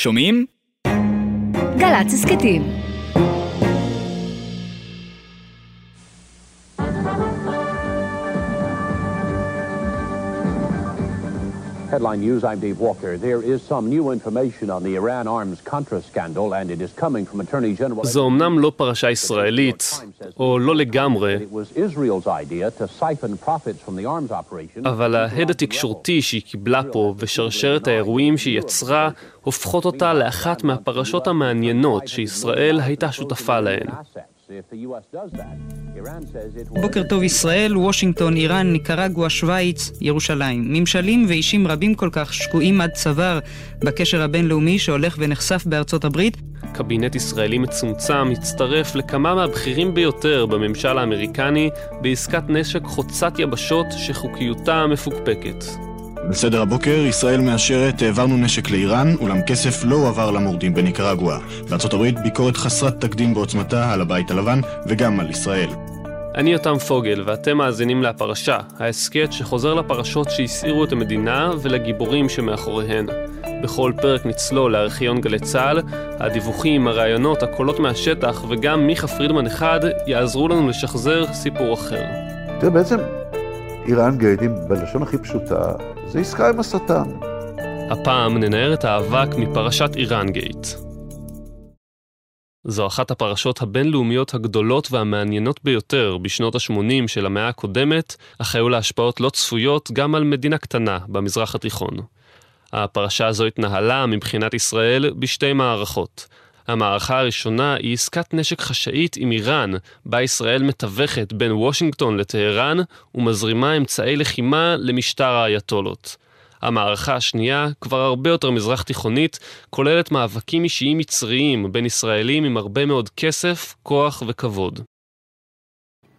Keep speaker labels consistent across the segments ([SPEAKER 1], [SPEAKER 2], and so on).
[SPEAKER 1] שומעים?
[SPEAKER 2] גל"צ הסכתים
[SPEAKER 3] Headline News, I'm Dave Walker. There is some new information on the Iran arms Contra scandal, and it is coming from Attorney General...
[SPEAKER 4] זו אמנם לא פרשה ישראלית, או לא לגמרי. אבל ההד התקשורתי שהיא קיבלה פה ושרשרת האירועים שהיא יצרה, הופכות אותה לאחת מהפרשות המעניינות שישראל הייתה שותפה להן.
[SPEAKER 3] If the U.S. does that, Iran says it will...
[SPEAKER 5] בוקר טוב ישראל, וושינגטון, איראן, ניקרגואה, שווייץ, ירושלים. ממשלים ואישים רבים כל כך שקועים עד צוואר בקשר הבינלאומי שהולך ונחשף בארצות הברית.
[SPEAKER 4] קבינט ישראלי מצומצם הצטרף לכמה מהבכירים ביותר בממשל האמריקני בעסקת נשק חוצת יבשות שחוקיותה מפוקפקת.
[SPEAKER 6] בסדר הבוקר, ישראל מאשרת, העברנו נשק לאיראן, אולם כסף לא הועבר למורדים בניקרגואה. בארצות הברית ביקורת חסרת תקדים בעוצמתה על הבית הלבן וגם על ישראל.
[SPEAKER 4] אני יותם פוגל, ואתם מאזינים להפרשה, ההסכת שחוזר לפרשות שהסעירו את המדינה ולגיבורים שמאחוריהן. בכל פרק נצלול לארכיון גלי צה"ל, הדיווחים, הרעיונות, הקולות מהשטח וגם מיכה פרידמן אחד יעזרו לנו לשחזר סיפור אחר.
[SPEAKER 7] תראה, בעצם איראן גייטים, בלשון הכי פשוטה, זה עסקה עם השטן.
[SPEAKER 4] הפעם ננער את האבק מפרשת איראן גייט. זו אחת הפרשות הבינלאומיות הגדולות והמעניינות ביותר בשנות ה-80 של המאה הקודמת, אך היו לה השפעות לא צפויות גם על מדינה קטנה במזרח התיכון. הפרשה הזו התנהלה מבחינת ישראל בשתי מערכות. המערכה הראשונה היא עסקת נשק חשאית עם איראן, בה ישראל מתווכת בין וושינגטון לטהרן ומזרימה אמצעי לחימה למשטר האייתולות. המערכה השנייה, כבר הרבה יותר מזרח תיכונית, כוללת מאבקים אישיים מצריים בין ישראלים עם הרבה מאוד כסף, כוח וכבוד.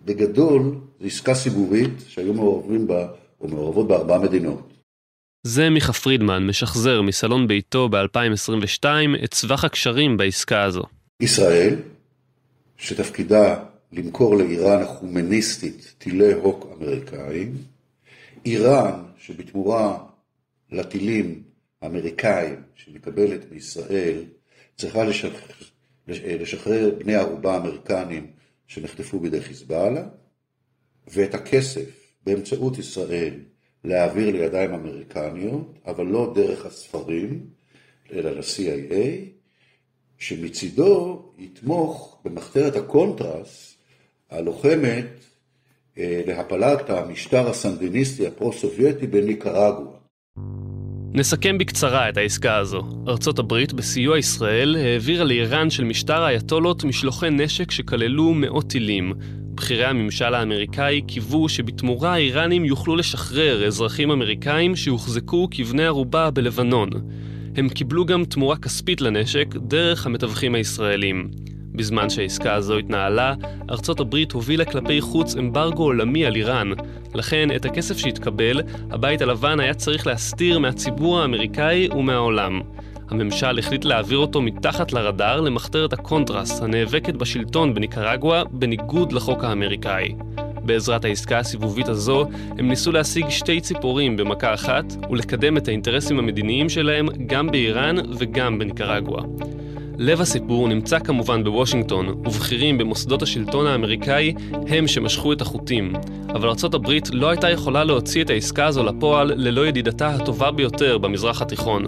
[SPEAKER 7] בגדול, זו עסקה סיבובית שהיו מעורבים בה, או מעורבות בה ארבע מדינות.
[SPEAKER 4] זה מיכה פרידמן, משחזר מסלון ביתו ב-2022 את סבך הקשרים בעסקה הזו.
[SPEAKER 7] ישראל, שתפקידה למכור לאיראן החומניסטית טילי הוק אמריקאים, איראן, שבתמורה לטילים האמריקאים שמקבלת מישראל, צריכה לשחרר, לשחרר בני ערובה אמריקנים שנחטפו בידי חיזבאללה, ואת הכסף באמצעות ישראל להעביר לידיים אמריקניות, אבל לא דרך הספרים, אלא ל-CIA, שמצידו יתמוך במחתרת הקונטרס הלוחמת אה, להפלת המשטר הסנדיניסטי הפרו-סובייטי בניקרגואה.
[SPEAKER 4] נסכם בקצרה את העסקה הזו. ארצות הברית, בסיוע ישראל, העבירה לאיראן של משטר האייתולות משלוחי נשק שכללו מאות טילים. בכירי הממשל האמריקאי קיוו שבתמורה האיראנים יוכלו לשחרר אזרחים אמריקאים שהוחזקו כבני ערובה בלבנון. הם קיבלו גם תמורה כספית לנשק דרך המתווכים הישראלים. בזמן שהעסקה הזו התנהלה, ארצות הברית הובילה כלפי חוץ אמברגו עולמי על איראן. לכן, את הכסף שהתקבל, הבית הלבן היה צריך להסתיר מהציבור האמריקאי ומהעולם. הממשל החליט להעביר אותו מתחת לרדאר למחתרת הקונטרס, הנאבקת בשלטון בניקרגואה, בניגוד לחוק האמריקאי. בעזרת העסקה הסיבובית הזו, הם ניסו להשיג שתי ציפורים במכה אחת, ולקדם את האינטרסים המדיניים שלהם גם באיראן וגם בניקרגואה. לב הסיפור נמצא כמובן בוושינגטון, ובכירים במוסדות השלטון האמריקאי הם שמשכו את החוטים. אבל ארה"ב לא הייתה יכולה להוציא את העסקה הזו לפועל ללא ידידתה הטובה ביותר במזרח התיכון.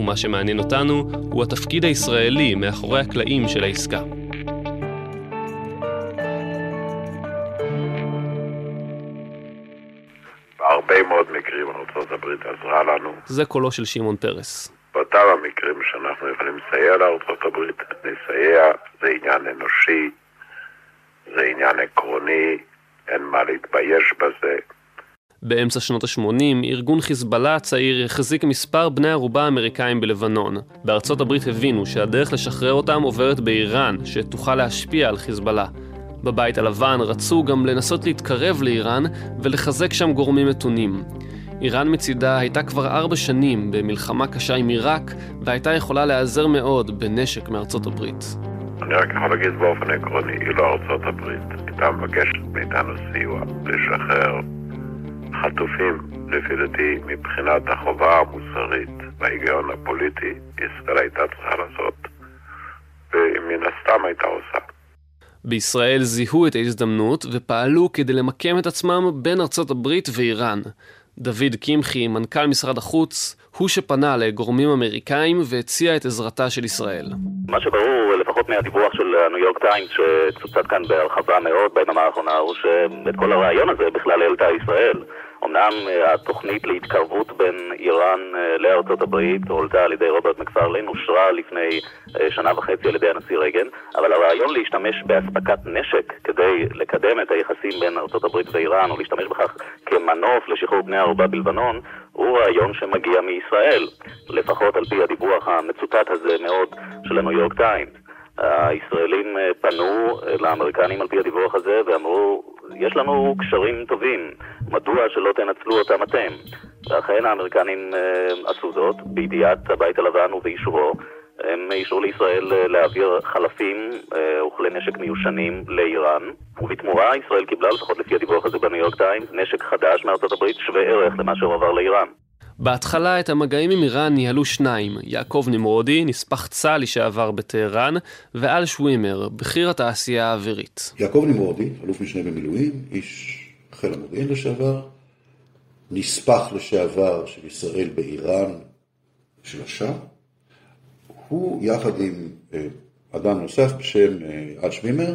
[SPEAKER 4] ומה שמעניין אותנו הוא התפקיד הישראלי מאחורי הקלעים של העסקה.
[SPEAKER 8] בהרבה מאוד מקרים ארה"ב עזרה לנו.
[SPEAKER 4] זה קולו של שמעון פרס.
[SPEAKER 8] באותם המקרים שאנחנו יכולים לסייע לארה"ב, נסייע, זה עניין אנושי, זה עניין עקרוני, אין מה להתבייש בזה.
[SPEAKER 4] באמצע שנות ה-80, ארגון חיזבאללה הצעיר החזיק מספר בני ערובה אמריקאים בלבנון. בארצות הברית הבינו שהדרך לשחרר אותם עוברת באיראן, שתוכל להשפיע על חיזבאללה. בבית הלבן רצו גם לנסות להתקרב לאיראן ולחזק שם גורמים מתונים. איראן מצידה הייתה כבר ארבע שנים במלחמה קשה עם עיראק, והייתה יכולה להיעזר מאוד בנשק מארצות הברית.
[SPEAKER 8] אני רק יכול להגיד באופן עקרוני, אילו ארצות הברית הייתה מבקשת מאיתנו סיוע לשחרר החטופים, לפי דעתי, מבחינת החובה המוסרית וההיגיון הפוליטי, ישראל הייתה צריכה לעשות, ומן הסתם הייתה עושה.
[SPEAKER 4] בישראל זיהו את ההזדמנות ופעלו כדי למקם את עצמם בין ארצות הברית ואיראן. דוד קמחי, מנכ"ל משרד החוץ, הוא שפנה לגורמים אמריקאים והציע את עזרתה של ישראל.
[SPEAKER 1] מה שברור, לפחות מהדיווח של הניו יורק טיימס, שצוצת כאן בהרחבה מאוד ביממה האחרונה, הוא שאת כל הרעיון הזה בכלל העלתה ישראל. אמנם אה, התוכנית להתקרבות בין איראן אה, לארצות הברית הולדה על ידי רוברט מקפרלין, אושרה לפני אה, שנה וחצי על ידי הנשיא רייגן, אבל הרעיון להשתמש באספקת נשק כדי לקדם את היחסים בין ארצות הברית ואיראן, או להשתמש בכך כמנוף לשחרור בני ערובה בלבנון, הוא רעיון שמגיע מישראל, לפחות על פי הדיווח המצוטט הזה מאוד של הניו יורק טיימס. הישראלים פנו לאמריקנים על פי הדיווח הזה ואמרו, יש לנו קשרים טובים, מדוע שלא תנצלו אותם אתם? ואכן האמריקנים אה, עשו זאת, בידיעת הבית הלבן ובאישורו. הם אישרו לישראל אה, להעביר חלפים אה, וכלי נשק מיושנים לאיראן, ובתמורה ישראל קיבלה, לפחות לפי הדיווח הזה בניו יורק טיימס, נשק חדש מארצות הברית שווה ערך למה שהועבר לאיראן.
[SPEAKER 4] בהתחלה את המגעים עם איראן ניהלו שניים, יעקב נמרודי, נספח צה"ל לשעבר בטהרן, ואל שווימר, בכיר התעשייה האווירית.
[SPEAKER 7] יעקב נמרודי, אלוף משנה במילואים, איש חיל המודיעין לשעבר, נספח לשעבר של ישראל באיראן של השאר, הוא יחד עם אה, אדם נוסף בשם אה, עד שווימר,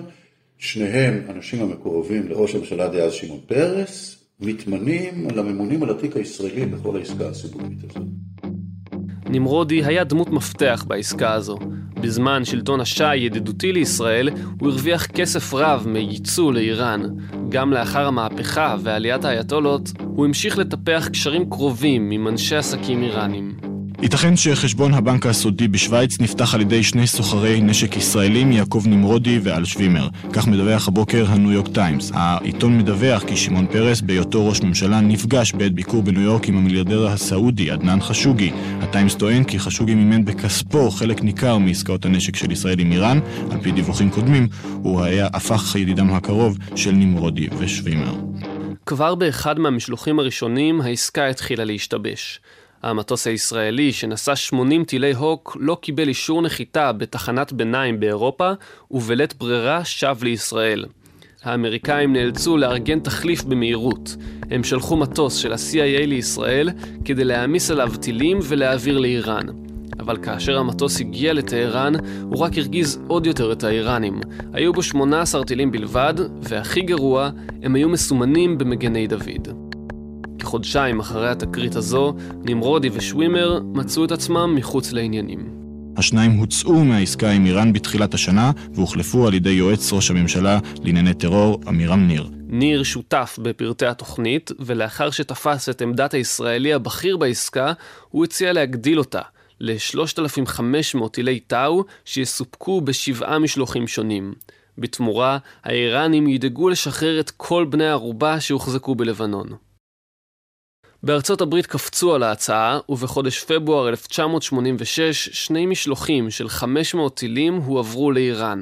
[SPEAKER 7] שניהם אנשים המקורבים לראש הממשלה דאז שמעון פרס, מתמנים לממונים על התיק הישראלי בכל העסקה הציבורית הזאת.
[SPEAKER 4] נמרודי היה דמות מפתח בעסקה הזו. בזמן שלטון השאה ידידותי לישראל, הוא הרוויח כסף רב מייצוא לאיראן. גם לאחר המהפכה ועליית האייתולות, הוא המשיך לטפח קשרים קרובים עם אנשי עסקים איראנים.
[SPEAKER 6] ייתכן שחשבון הבנק הסודי בשוויץ נפתח על ידי שני סוחרי נשק ישראלים, יעקב נמרודי ואל שווימר. כך מדווח הבוקר הניו יורק טיימס. העיתון מדווח כי שמעון פרס, בהיותו ראש ממשלה, נפגש בעת ביקור בניו יורק עם המיליארדר הסעודי, עדנאן חשוגי. הטיימס טוען כי חשוגי מימן בכספו חלק ניכר מעסקאות הנשק של ישראל עם איראן. על פי דיווחים קודמים, הוא היה הפך ידידם הקרוב של נמרודי ושווימר.
[SPEAKER 4] כבר באחד מהמשלוחים הראשונים העסקה התחילה להשתבש. המטוס הישראלי שנשא 80 טילי הוק לא קיבל אישור נחיתה בתחנת ביניים באירופה ובלית ברירה שב לישראל. האמריקאים נאלצו לארגן תחליף במהירות. הם שלחו מטוס של ה-CIA לישראל כדי להעמיס עליו טילים ולהעביר לאיראן. אבל כאשר המטוס הגיע לטהרן, הוא רק הרגיז עוד יותר את האיראנים. היו בו 18 טילים בלבד, והכי גרוע, הם היו מסומנים במגני דוד. כחודשיים אחרי התקרית הזו, נמרודי ושווימר מצאו את עצמם מחוץ לעניינים.
[SPEAKER 6] השניים הוצאו מהעסקה עם איראן בתחילת השנה והוחלפו על ידי יועץ ראש הממשלה לענייני טרור, עמירם ניר.
[SPEAKER 4] ניר שותף בפרטי התוכנית, ולאחר שתפס את עמדת הישראלי הבכיר בעסקה, הוא הציע להגדיל אותה ל-3,500 טילי טאו שיסופקו בשבעה משלוחים שונים. בתמורה, האיראנים ידאגו לשחרר את כל בני הערובה שהוחזקו בלבנון. בארצות הברית קפצו על ההצעה, ובחודש פברואר 1986 שני משלוחים של 500 טילים הועברו לאיראן.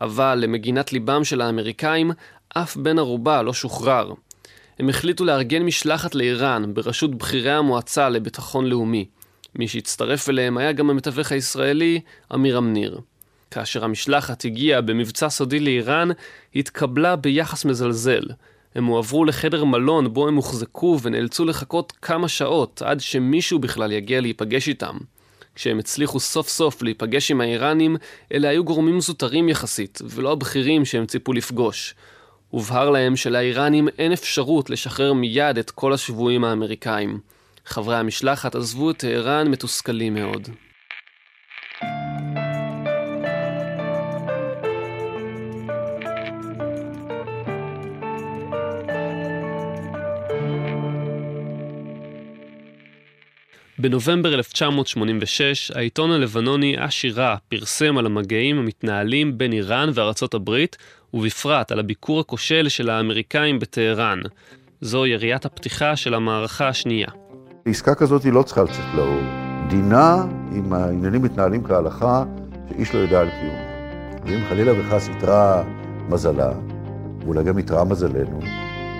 [SPEAKER 4] אבל למגינת ליבם של האמריקאים, אף בן ערובה לא שוחרר. הם החליטו לארגן משלחת לאיראן בראשות בכירי המועצה לביטחון לאומי. מי שהצטרף אליהם היה גם המתווך הישראלי, אמירם ניר. כאשר המשלחת הגיעה במבצע סודי לאיראן, התקבלה ביחס מזלזל. הם הועברו לחדר מלון בו הם הוחזקו ונאלצו לחכות כמה שעות עד שמישהו בכלל יגיע להיפגש איתם. כשהם הצליחו סוף סוף להיפגש עם האיראנים, אלה היו גורמים זוטרים יחסית, ולא הבכירים שהם ציפו לפגוש. הובהר להם שלאיראנים אין אפשרות לשחרר מיד את כל השבויים האמריקאים. חברי המשלחת עזבו את טהרן מתוסכלים מאוד. בנובמבר 1986, העיתון הלבנוני אשירה פרסם על המגעים המתנהלים בין איראן וארצות הברית, ובפרט על הביקור הכושל של האמריקאים בטהרן. זו יריית הפתיחה של המערכה השנייה.
[SPEAKER 7] עסקה כזאת היא לא צריכה לצאת לאור. דינה, אם העניינים מתנהלים כהלכה, שאיש לא יודע על קיום. ואם חלילה וחס יתרע מזלה, ואולי גם יתרע מזלנו,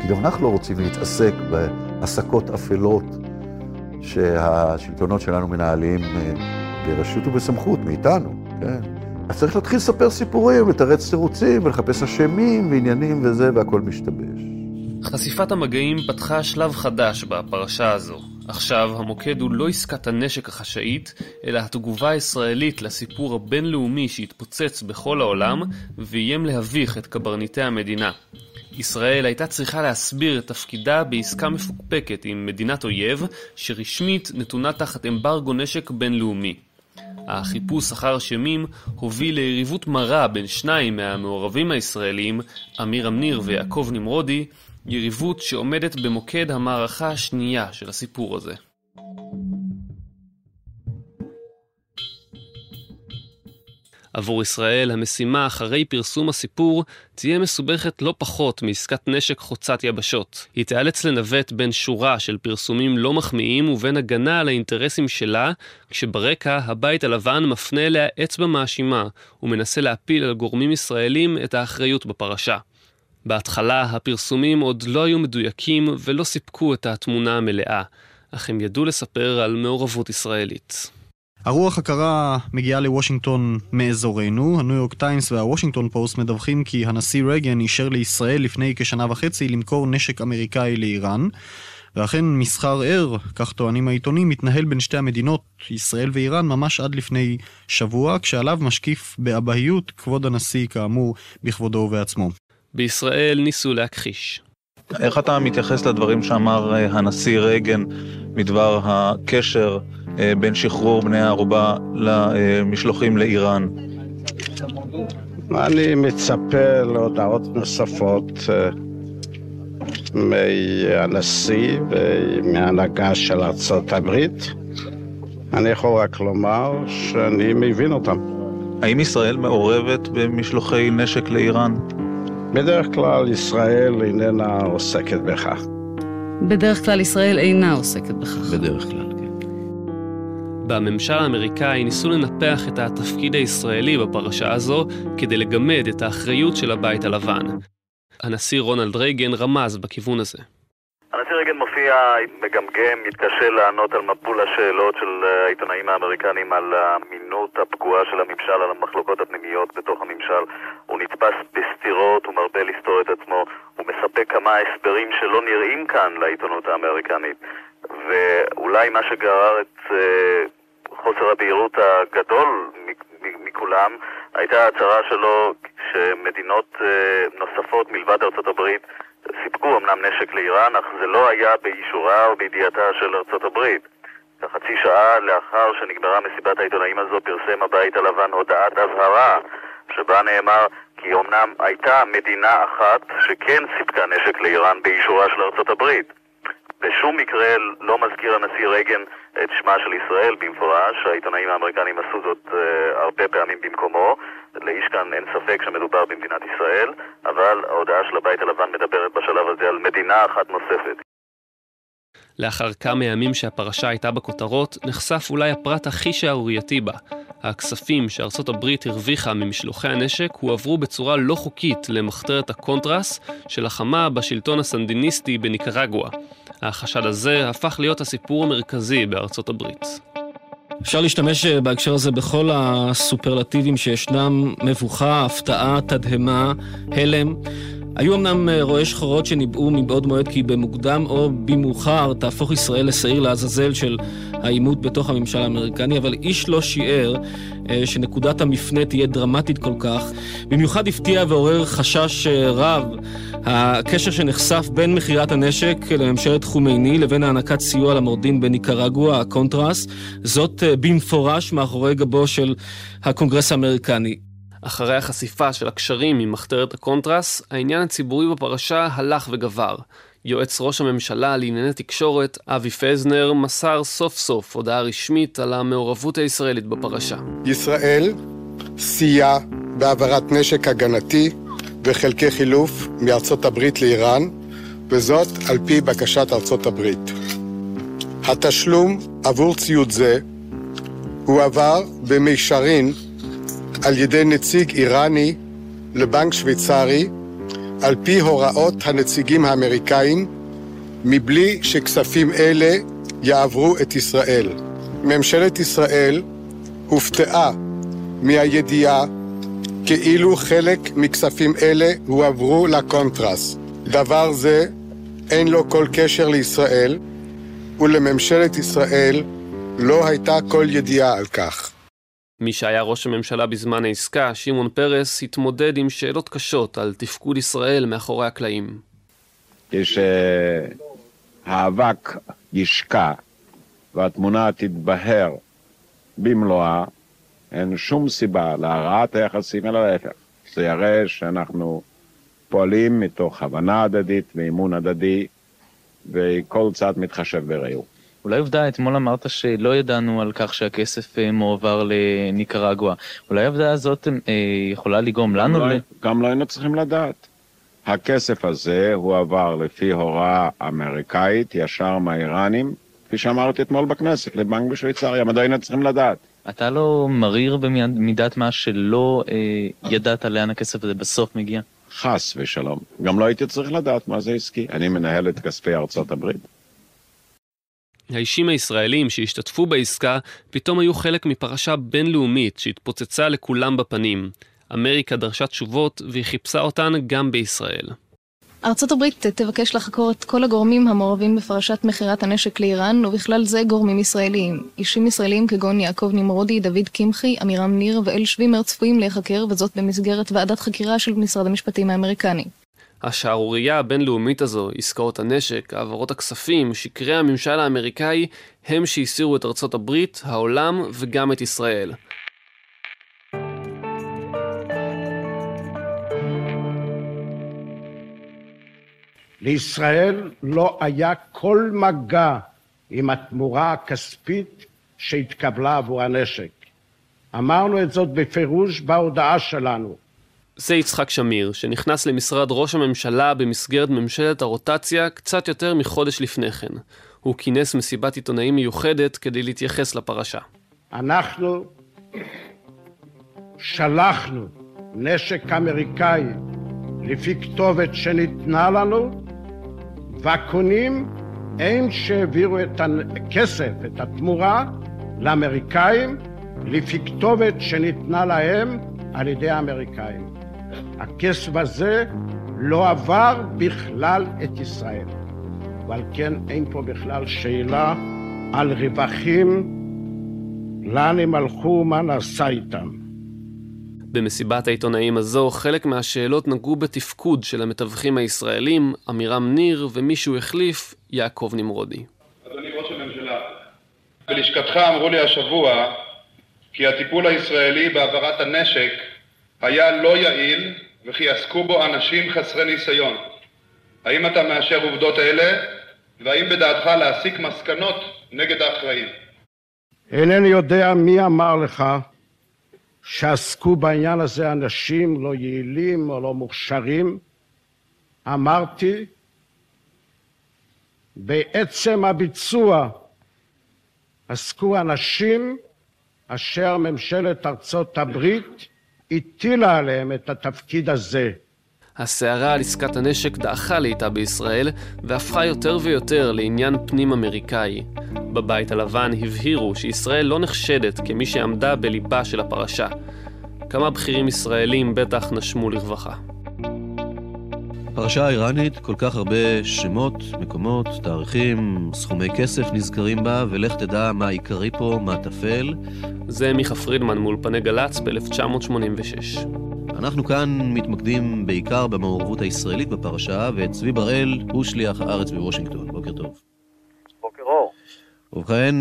[SPEAKER 7] כי גם אנחנו לא רוצים להתעסק ב... הסקות אפלות שהשלטונות שלנו מנהלים ברשות ובסמכות מאיתנו, כן? אז צריך להתחיל לספר סיפורים, לתרץ תירוצים ולחפש אשמים ועניינים וזה, והכל משתבש.
[SPEAKER 4] חשיפת המגעים פתחה שלב חדש בפרשה הזו. עכשיו המוקד הוא לא עסקת הנשק החשאית, אלא התגובה הישראלית לסיפור הבינלאומי שהתפוצץ בכל העולם ואיים להביך את קברניטי המדינה. ישראל הייתה צריכה להסביר את תפקידה בעסקה מפוקפקת עם מדינת אויב שרשמית נתונה תחת אמברגו נשק בינלאומי. החיפוש אחר אשמים הוביל ליריבות מרה בין שניים מהמעורבים הישראלים, אמיר אמניר ויעקב נמרודי, יריבות שעומדת במוקד המערכה השנייה של הסיפור הזה. עבור ישראל, המשימה אחרי פרסום הסיפור תהיה מסובכת לא פחות מעסקת נשק חוצת יבשות. היא תיאלץ לנווט בין שורה של פרסומים לא מחמיאים ובין הגנה על האינטרסים שלה, כשברקע הבית הלבן מפנה אליה אצבע מאשימה ומנסה להפיל על גורמים ישראלים את האחריות בפרשה. בהתחלה הפרסומים עוד לא היו מדויקים ולא סיפקו את התמונה המלאה, אך הם ידעו לספר על מעורבות ישראלית.
[SPEAKER 9] הרוח הקרה מגיעה לוושינגטון מאזורנו. הניו יורק טיימס והוושינגטון פוסט מדווחים כי הנשיא רייגן אישר לישראל לפני כשנה וחצי למכור נשק אמריקאי לאיראן. ואכן מסחר ער, כך טוענים העיתונים, מתנהל בין שתי המדינות, ישראל ואיראן, ממש עד לפני שבוע, כשעליו משקיף באבהיות כבוד הנשיא, כאמור, בכבודו ובעצמו.
[SPEAKER 4] בישראל ניסו להכחיש.
[SPEAKER 10] איך אתה מתייחס לדברים שאמר אה, הנשיא רייגן בדבר הקשר בין שחרור בני הערובה למשלוחים לאיראן?
[SPEAKER 11] אני מצפה להודעות נוספות אה, מהנשיא ומהנהגה של ארצות הברית. אני יכול רק לומר שאני מבין אותם.
[SPEAKER 10] האם ישראל מעורבת במשלוחי נשק לאיראן?
[SPEAKER 11] בדרך כלל ישראל איננה עוסקת בכך.
[SPEAKER 12] בדרך כלל ישראל אינה עוסקת בכך.
[SPEAKER 7] בדרך כלל.
[SPEAKER 4] בממשל האמריקאי ניסו לנפח את התפקיד הישראלי בפרשה הזו כדי לגמד את האחריות של הבית הלבן. הנשיא רונלד רייגן רמז בכיוון הזה.
[SPEAKER 1] הנשיא רייגן מופיע, מגמגם, מתקשה לענות על מבול השאלות של אה, העיתונאים האמריקנים על האמינות הפגועה של הממשל, על המחלוקות הפנימיות בתוך הממשל. הוא נתפס בסתירות, הוא מרבה לסתור את עצמו, הוא מספק כמה הסברים שלא נראים כאן לעיתונות האמריקנית. ואולי מה שגרר את חוסר הבהירות הגדול מכולם הייתה ההצהרה שלו שמדינות uh, נוספות מלבד ארצות הברית סיפקו אמנם נשק לאיראן, אך זה לא היה באישורה או בידיעתה של ארצות הברית. חצי שעה לאחר שנגמרה מסיבת העיתונאים הזו פרסם הבית הלבן הודעת אזהרה שבה נאמר כי אמנם הייתה מדינה אחת שכן סיפקה נשק לאיראן באישורה של ארצות הברית. בשום מקרה לא מזכיר הנשיא רייגן את שמה של ישראל במפורש, העיתונאים האמריקנים עשו זאת uh, הרבה פעמים במקומו, לאיש כאן אין ספק שמדובר במדינת ישראל, אבל ההודעה של הבית הלבן מדברת בשלב הזה על מדינה אחת נוספת.
[SPEAKER 4] לאחר כמה ימים שהפרשה הייתה בכותרות, נחשף אולי הפרט הכי שערורייתי בה. הכספים שארצות הברית הרוויחה ממשלוחי הנשק הועברו בצורה לא חוקית למחתרת הקונטרס שלחמה בשלטון הסנדיניסטי בניקרגואה. החשד הזה הפך להיות הסיפור המרכזי בארצות הברית.
[SPEAKER 13] אפשר להשתמש אה, בהקשר הזה בכל הסופרלטיבים שישנם, מבוכה, הפתעה, תדהמה, הלם. היו אמנם אה, רואי שחורות שניבאו מבעוד מועד כי במוקדם או במאוחר תהפוך ישראל לשעיר לעזאזל של העימות בתוך הממשל האמריקני, אבל איש לא שיער אה, שנקודת המפנה תהיה דרמטית כל כך. במיוחד הפתיע ועורר חשש רב הקשר שנחשף בין מכירת הנשק לממשלת חומייני לבין הענקת סיוע למורדים בניקרגואה, הקונטרס, זאת במפורש מאחורי גבו של הקונגרס האמריקני.
[SPEAKER 4] אחרי החשיפה של הקשרים עם מחתרת הקונטרס, העניין הציבורי בפרשה הלך וגבר. יועץ ראש הממשלה לענייני תקשורת, אבי פזנר, מסר סוף סוף הודעה רשמית על המעורבות הישראלית בפרשה.
[SPEAKER 14] ישראל סייעה בהעברת נשק הגנתי וחלקי חילוף מארצות הברית לאיראן, וזאת על פי בקשת ארצות הברית. התשלום עבור ציוד זה הועבר במישרין על ידי נציג איראני לבנק שוויצרי על פי הוראות הנציגים האמריקאים מבלי שכספים אלה יעברו את ישראל. ממשלת ישראל הופתעה מהידיעה כאילו חלק מכספים אלה הועברו לקונטרס. דבר זה אין לו כל קשר לישראל, ולממשלת ישראל לא הייתה כל ידיעה על כך.
[SPEAKER 4] מי שהיה ראש הממשלה בזמן העסקה, שמעון פרס, התמודד עם שאלות קשות על תפקוד ישראל מאחורי הקלעים.
[SPEAKER 15] כשהאבק ישקע והתמונה תתבהר במלואה, אין שום סיבה להרעת היחסים, אלא להפך. זה יראה שאנחנו פועלים מתוך הבנה הדדית ואימון הדדי, וכל צד מתחשב ברעהו.
[SPEAKER 16] אולי עובדה, אתמול אמרת שלא ידענו על כך שהכסף אה, מועבר לניקרגואה. אולי העובדה הזאת אה, יכולה לגרום לנו...
[SPEAKER 15] גם,
[SPEAKER 16] ל...
[SPEAKER 15] לא, גם לא היינו צריכים לדעת. הכסף הזה הועבר לפי הוראה אמריקאית, ישר מהאיראנים, כפי שאמרתי אתמול בכנסת, לבנק בשוויצריה, מדוע היינו צריכים לדעת?
[SPEAKER 16] אתה לא מריר במידת מה שלא אה, ידעת לאן הכסף הזה בסוף מגיע?
[SPEAKER 15] חס ושלום. גם לא הייתי צריך לדעת מה זה עסקי. אני מנהל את כספי ארצות הברית.
[SPEAKER 4] האישים הישראלים שהשתתפו בעסקה פתאום היו חלק מפרשה בינלאומית שהתפוצצה לכולם בפנים. אמריקה דרשה תשובות והיא חיפשה אותן גם בישראל.
[SPEAKER 17] ארצות הברית תבקש לחקור את כל הגורמים המעורבים בפרשת מכירת הנשק לאיראן, ובכלל זה גורמים ישראליים. אישים ישראלים כגון יעקב נמרודי, דוד קמחי, עמירם ניר ואל שווימר צפויים להיחקר, וזאת במסגרת ועדת חקירה של משרד המשפטים האמריקני.
[SPEAKER 4] השערורייה הבינלאומית הזו, עסקאות הנשק, העברות הכספים, שקרי הממשל האמריקאי, הם שהסירו את ארצות הברית, העולם וגם את ישראל.
[SPEAKER 18] לישראל לא היה כל מגע עם התמורה הכספית שהתקבלה עבור הנשק. אמרנו את זאת בפירוש בהודעה שלנו.
[SPEAKER 4] זה יצחק שמיר, שנכנס למשרד ראש הממשלה במסגרת ממשלת הרוטציה קצת יותר מחודש לפני כן. הוא כינס מסיבת עיתונאים מיוחדת כדי להתייחס לפרשה.
[SPEAKER 18] אנחנו שלחנו נשק אמריקאי לפי כתובת שניתנה לנו, והקונים הם שהעבירו את הכסף, את התמורה, לאמריקאים, לפי כתובת שניתנה להם על ידי האמריקאים. הכסף הזה לא עבר בכלל את ישראל, ועל כן אין פה בכלל שאלה על רווחים, לאן הם הלכו ומה נעשה איתם.
[SPEAKER 4] במסיבת העיתונאים הזו, חלק מהשאלות נגעו בתפקוד של המתווכים הישראלים, עמירם ניר, ומי שהוא החליף, יעקב נמרודי.
[SPEAKER 19] אדוני ראש הממשלה, בלשכתך אמרו לי השבוע כי הטיפול הישראלי בהעברת הנשק היה לא יעיל וכי עסקו בו אנשים חסרי ניסיון. האם אתה מאשר עובדות אלה, והאם בדעתך להסיק מסקנות נגד האחראים?
[SPEAKER 18] אינני יודע מי אמר לך שעסקו בעניין הזה אנשים לא יעילים או לא מוכשרים. אמרתי, בעצם הביצוע עסקו אנשים אשר ממשלת ארצות הברית הטילה עליהם את התפקיד הזה.
[SPEAKER 4] הסערה על עסקת הנשק דעכה לאיטה בישראל, והפכה יותר ויותר לעניין פנים-אמריקאי. בבית הלבן הבהירו שישראל לא נחשדת כמי שעמדה בליבה של הפרשה. כמה בכירים ישראלים בטח נשמו לרווחה.
[SPEAKER 20] פרשה האיראנית, כל כך הרבה שמות, מקומות, תאריכים, סכומי כסף נזכרים בה, ולך תדע מה העיקרי פה, מה טפל.
[SPEAKER 4] זה מיכה פרידמן מאולפני גל"צ ב-1986.
[SPEAKER 20] אנחנו כאן מתמקדים בעיקר במעורבות הישראלית בפרשה, וצבי בראל הוא שליח הארץ בוושינגטון. בוקר טוב. ובכן,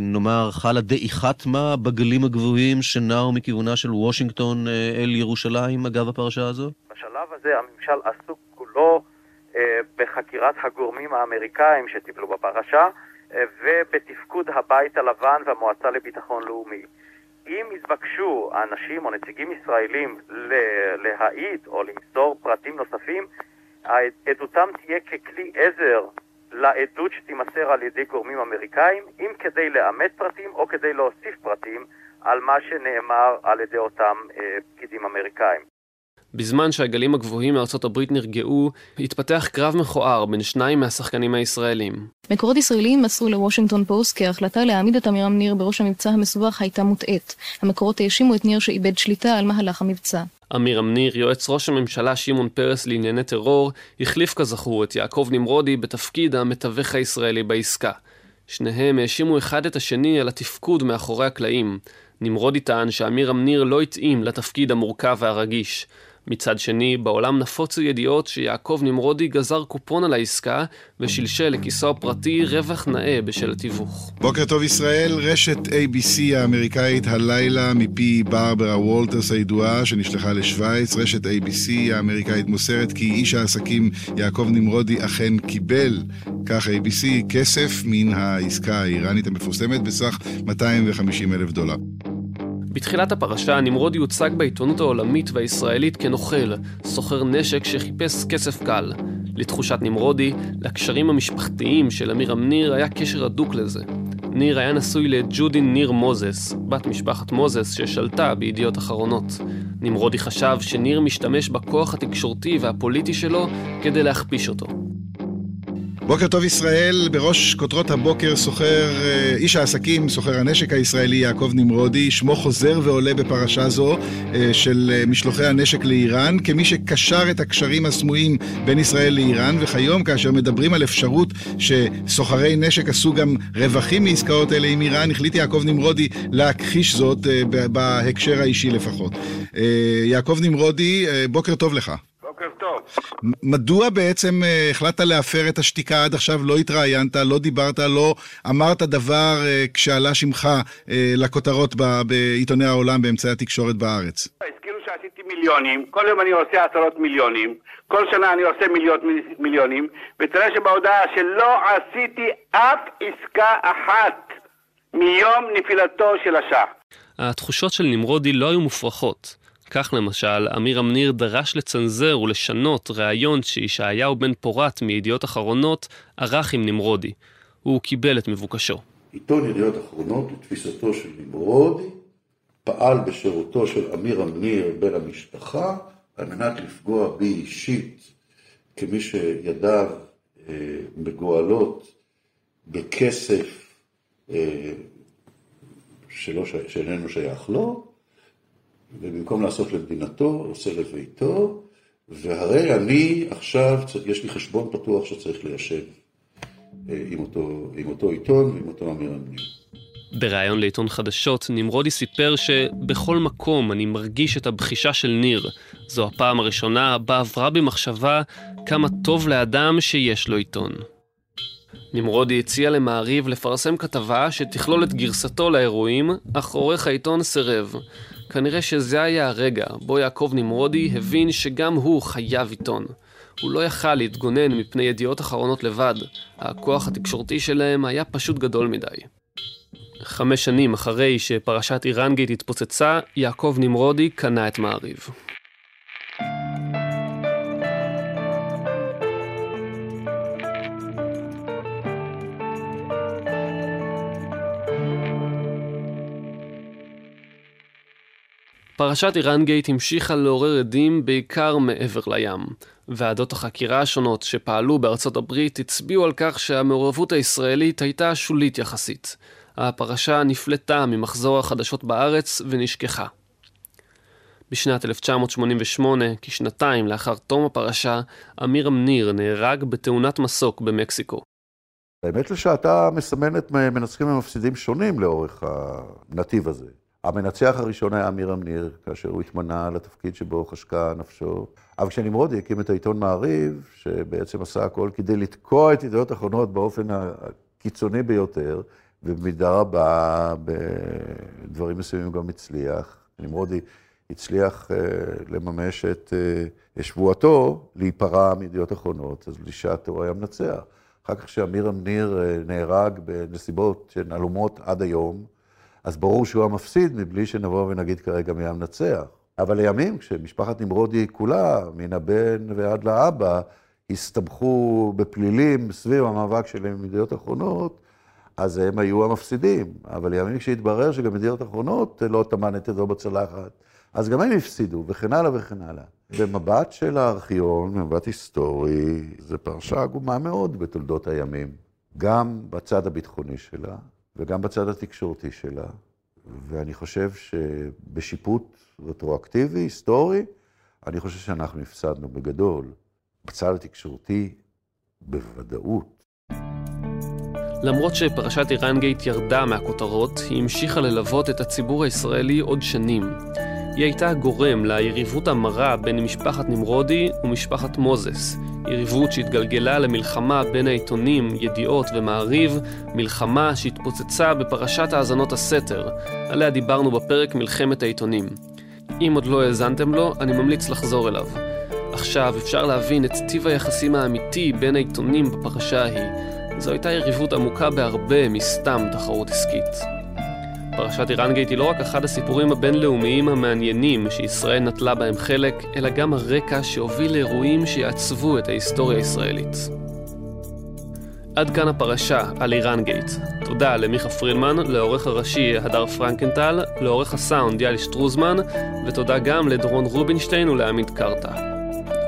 [SPEAKER 20] נאמר, חלה דעיכת מה בגלים הגבוהים שנעו מכיוונה של וושינגטון אל ירושלים אגב הפרשה הזו?
[SPEAKER 21] בשלב הזה הממשל עסוק כולו אה, בחקירת הגורמים האמריקאים שטיפלו בפרשה אה, ובתפקוד הבית הלבן והמועצה לביטחון לאומי. אם יתבקשו האנשים או נציגים ישראלים להעיד או למסור פרטים נוספים, עדותם תהיה ככלי עזר לעדות שתימסר על ידי גורמים אמריקאים, אם כדי לאמת פרטים או כדי להוסיף פרטים על מה שנאמר על ידי אותם אה, פקידים אמריקאים.
[SPEAKER 4] בזמן שהגלים הגבוהים מארצות הברית נרגעו, התפתח קרב מכוער בין שניים מהשחקנים הישראלים.
[SPEAKER 17] מקורות ישראלים מסרו לוושינגטון פוסט כי ההחלטה להעמיד את עמירם ניר בראש המבצע המסובך הייתה מוטעית. המקורות האשימו את ניר שאיבד שליטה על מהלך המבצע.
[SPEAKER 4] עמירם ניר, יועץ ראש הממשלה שמעון פרס לענייני טרור, החליף כזכור את יעקב נמרודי בתפקיד המתווך הישראלי בעסקה. שניהם האשימו אחד את השני על התפקוד מאחורי הקלעים. נמרודי טען שעמירם ניר לא התאים לתפקיד המורכב והרגיש. מצד שני, בעולם נפוצו ידיעות שיעקב נמרודי גזר קופון על העסקה ושלשל לכיסו הפרטי רווח נאה בשל התיווך.
[SPEAKER 22] בוקר טוב ישראל, רשת ABC האמריקאית הלילה מפי ברברה וולטרס הידועה שנשלחה לשוויץ. רשת ABC האמריקאית מוסרת כי איש העסקים יעקב נמרודי אכן קיבל, כך ABC, כסף מן העסקה האיראנית המפורסמת בסך 250 אלף דולר.
[SPEAKER 4] בתחילת הפרשה, נמרודי הוצג בעיתונות העולמית והישראלית כנוכל, סוחר נשק שחיפש כסף קל. לתחושת נמרודי, לקשרים המשפחתיים של אמירם ניר היה קשר הדוק לזה. ניר היה נשוי לג'ודין ניר מוזס, בת משפחת מוזס ששלטה בידיעות אחרונות. נמרודי חשב שניר משתמש בכוח התקשורתי והפוליטי שלו כדי להכפיש אותו.
[SPEAKER 22] בוקר טוב ישראל, בראש כותרות הבוקר סוחר, אה, איש העסקים, סוחר הנשק הישראלי יעקב נמרודי, שמו חוזר ועולה בפרשה זו אה, של אה, משלוחי הנשק לאיראן, כמי שקשר את הקשרים הסמויים בין ישראל לאיראן, וכיום כאשר מדברים על אפשרות שסוחרי נשק עשו גם רווחים מעסקאות אלה עם איראן, החליט יעקב נמרודי להכחיש זאת בהקשר האישי לפחות. יעקב נמרודי, בוקר טוב לך. מדוע בעצם uh, החלטת להפר את השתיקה עד עכשיו? לא התראיינת, לא דיברת, לא אמרת דבר uh, כשעלה שמך uh, לכותרות ב- בעיתוני העולם באמצעי התקשורת בארץ.
[SPEAKER 23] הזכירו שעשיתי מיליונים, כל יום אני עושה עשרות מיליונים, כל שנה אני עושה מיליון, מיליונים, ותראה שבהודעה שלא עשיתי אף עסקה אחת מיום נפילתו של השח.
[SPEAKER 4] התחושות של נמרודי לא היו מופרכות. כך למשל, אמיר אמניר דרש לצנזר ולשנות ראיון שישעיהו בן פורת מידיעות אחרונות ערך עם נמרודי. הוא קיבל את מבוקשו.
[SPEAKER 7] עיתון ידיעות אחרונות לתפיסתו של נמרודי פעל בשירותו של אמיר אמניר בן המשפחה על מנת לפגוע בי אישית כמי שידיו אה, מגואלות בכסף אה, שלא, שאיננו שייך לו, ובמקום לעשות למדינתו, עושה לביתו, והרי אני עכשיו, יש לי חשבון פתוח שצריך ליישב אה, עם אותו, עם אותו עיתון ועם אותו אמיר.
[SPEAKER 4] בריאיון לעיתון חדשות, נמרודי סיפר שבכל מקום אני מרגיש את הבחישה של ניר. זו הפעם הראשונה בה עברה במחשבה כמה טוב לאדם שיש לו עיתון. נמרודי הציע למעריב לפרסם כתבה שתכלול את גרסתו לאירועים, אך עורך העיתון סירב. כנראה שזה היה הרגע בו יעקב נמרודי הבין שגם הוא חייב עיתון. הוא לא יכל להתגונן מפני ידיעות אחרונות לבד, הכוח התקשורתי שלהם היה פשוט גדול מדי. חמש שנים אחרי שפרשת איראנגייט התפוצצה, יעקב נמרודי קנה את מעריב. פרשת איראן גייט המשיכה לעורר עדים בעיקר מעבר לים. ועדות החקירה השונות שפעלו בארצות הברית הצביעו על כך שהמעורבות הישראלית הייתה שולית יחסית. הפרשה נפלטה ממחזור החדשות בארץ ונשכחה. בשנת 1988, כשנתיים לאחר תום הפרשה, אמיר אמניר נהרג בתאונת מסוק במקסיקו.
[SPEAKER 7] האמת היא שאתה מסמן את מנצחים ומפסידים שונים לאורך הנתיב הזה. המנצח הראשון היה עמירם ניר, כאשר הוא התמנה לתפקיד שבו חשקה נפשו. אבל כשנמרודי הקים את העיתון מעריב, שבעצם עשה הכל כדי לתקוע את ידיעות אחרונות באופן הקיצוני ביותר, ובמידה רבה בדברים מסוימים גם הצליח. נמרודי הצליח uh, לממש את uh, שבועתו, להיפרע מידיעות אחרונות, אז לשעתו הוא היה מנצח. אחר כך כשעמירם ניר uh, נהרג בנסיבות שהן עלומות עד היום, אז ברור שהוא המפסיד, מבלי שנבוא ונגיד כרגע מי המנצח. אבל לימים, כשמשפחת נמרודי כולה, מן הבן ועד לאבא, הסתבכו בפלילים סביב המאבק שלהם עם ידיעות אחרונות, אז הם היו המפסידים. אבל לימים כשהתברר שגם מדינות אחרונות לא טמן את ידו בצלחת, אז גם הם הפסידו, וכן הלאה וכן הלאה. במבט של הארכיון, במבט היסטורי, זו פרשה עגומה מאוד בתולדות הימים. גם בצד הביטחוני שלה, וגם בצד התקשורתי שלה. ואני חושב שבשיפוט רטרואקטיבי, היסטורי, אני חושב שאנחנו הפסדנו בגדול. בצד התקשורתי, בוודאות.
[SPEAKER 4] למרות שפרשת איראן גייט ירדה מהכותרות, היא המשיכה ללוות את הציבור הישראלי עוד שנים. היא הייתה הגורם ליריבות המרה בין משפחת נמרודי ומשפחת מוזס. יריבות שהתגלגלה למלחמה בין העיתונים ידיעות ומעריב, מלחמה שהתפוצצה בפרשת האזנות הסתר, עליה דיברנו בפרק מלחמת העיתונים. אם עוד לא האזנתם לו, אני ממליץ לחזור אליו. עכשיו אפשר להבין את טיב היחסים האמיתי בין העיתונים בפרשה ההיא. זו הייתה יריבות עמוקה בהרבה מסתם תחרות עסקית. פרשת איראנגייט היא לא רק אחד הסיפורים הבינלאומיים המעניינים שישראל נטלה בהם חלק, אלא גם הרקע שהוביל לאירועים שיעצבו את ההיסטוריה הישראלית. עד כאן הפרשה על איראנגייט. תודה למיכה פרילמן, לעורך הראשי הדר פרנקנטל, לעורך הסאונד יאלי שטרוזמן, ותודה גם לדרון רובינשטיין ולעמית קרתא.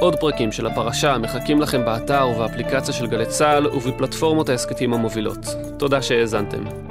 [SPEAKER 4] עוד פרקים של הפרשה מחכים לכם באתר ובאפליקציה של גלי צה"ל ובפלטפורמות ההסכתים המובילות. תודה שהאזנתם.